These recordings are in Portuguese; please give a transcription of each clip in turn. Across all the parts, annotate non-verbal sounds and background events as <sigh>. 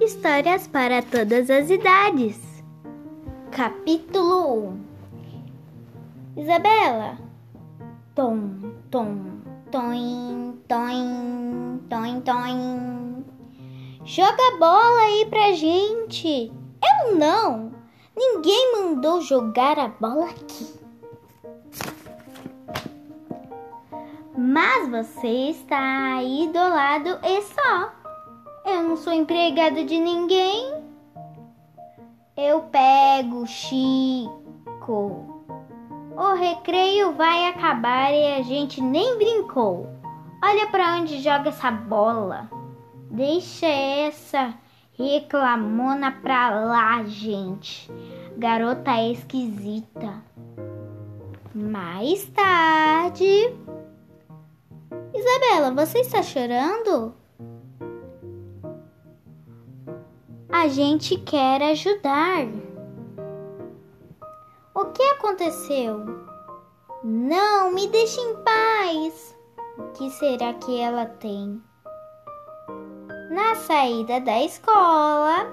Histórias para todas as idades. Capítulo 1 Isabela Tom, tom, toim, toim, toim, toim. Joga a bola aí pra gente. Eu não. Ninguém mandou jogar a bola aqui. Mas você está aí do lado e só. Sou empregada de ninguém. Eu pego, Chico. O recreio vai acabar e a gente nem brincou. Olha para onde joga essa bola. Deixa essa reclamona pra lá, gente. Garota esquisita. Mais tarde. Isabela, você está chorando? A gente quer ajudar. O que aconteceu? Não, me deixe em paz. O que será que ela tem? Na saída da escola,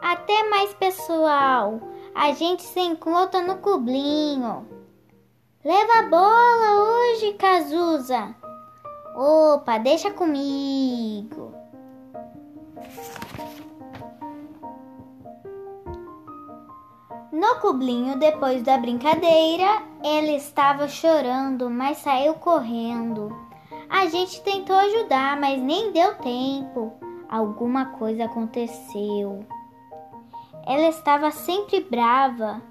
até mais pessoal, a gente se encontra no cublinho. Leva a bola hoje, Cazuza. Opa, deixa comigo. No cublinho, depois da brincadeira, ela estava chorando, mas saiu correndo. A gente tentou ajudar, mas nem deu tempo. Alguma coisa aconteceu. Ela estava sempre brava.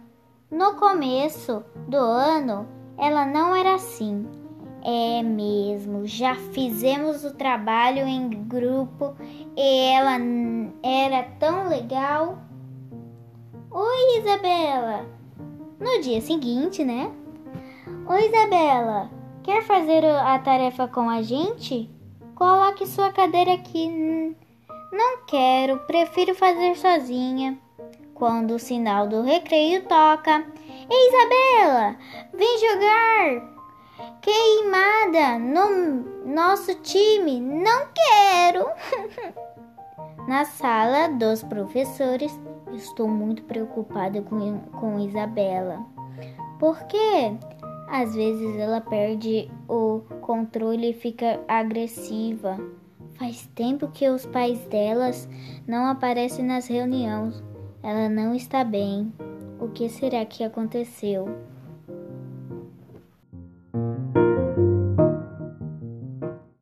No começo do ano, ela não era assim. É mesmo, já fizemos o trabalho em grupo e ela era tão legal. Oi, Isabela! No dia seguinte, né? Oi, Isabela! Quer fazer a tarefa com a gente? Coloque sua cadeira aqui. Não quero, prefiro fazer sozinha. Quando o sinal do recreio toca. Ei, Isabela! Vem jogar! Queimada no nosso time! Não quero! <laughs> Na sala dos professores, Estou muito preocupada com, com Isabela. Porque às vezes ela perde o controle e fica agressiva. Faz tempo que os pais delas não aparecem nas reuniões. Ela não está bem. O que será que aconteceu?